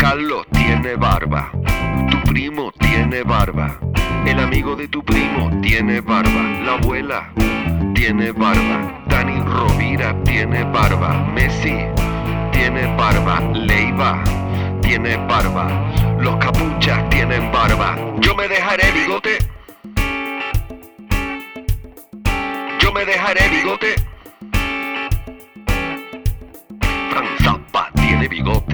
Carlos tiene barba. Tu primo tiene barba. El amigo de tu primo tiene barba. La abuela tiene barba. Dani Rovira tiene barba. Messi tiene barba. Leiva tiene barba. Los capuchas tienen barba. Yo me dejaré bigote. Yo me dejaré bigote. Frank Zappa tiene bigote.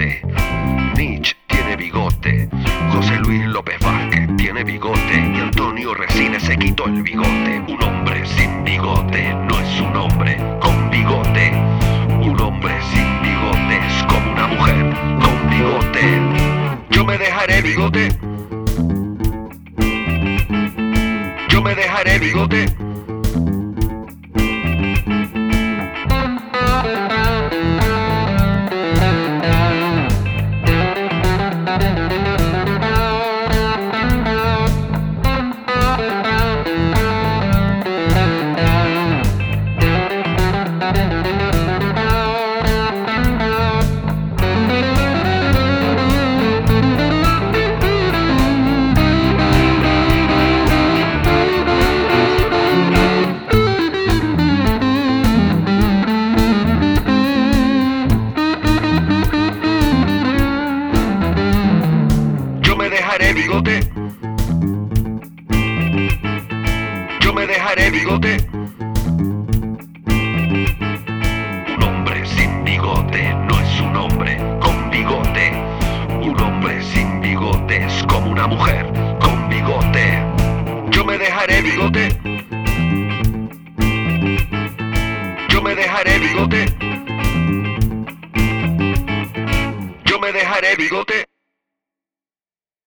José Luis López Vázquez tiene bigote. Y Antonio Resines se quitó el bigote. Un hombre sin bigote no es un hombre con bigote. Un hombre sin bigote es como una mujer con bigote. Yo me dejaré bigote. Yo me dejaré bigote. Dejaré bigote. Yo me dejaré bigote. Un hombre sin bigote no es un hombre con bigote. Un hombre sin bigote es como una mujer con bigote. Yo me dejaré bigote. Yo me dejaré bigote. Yo me dejaré bigote.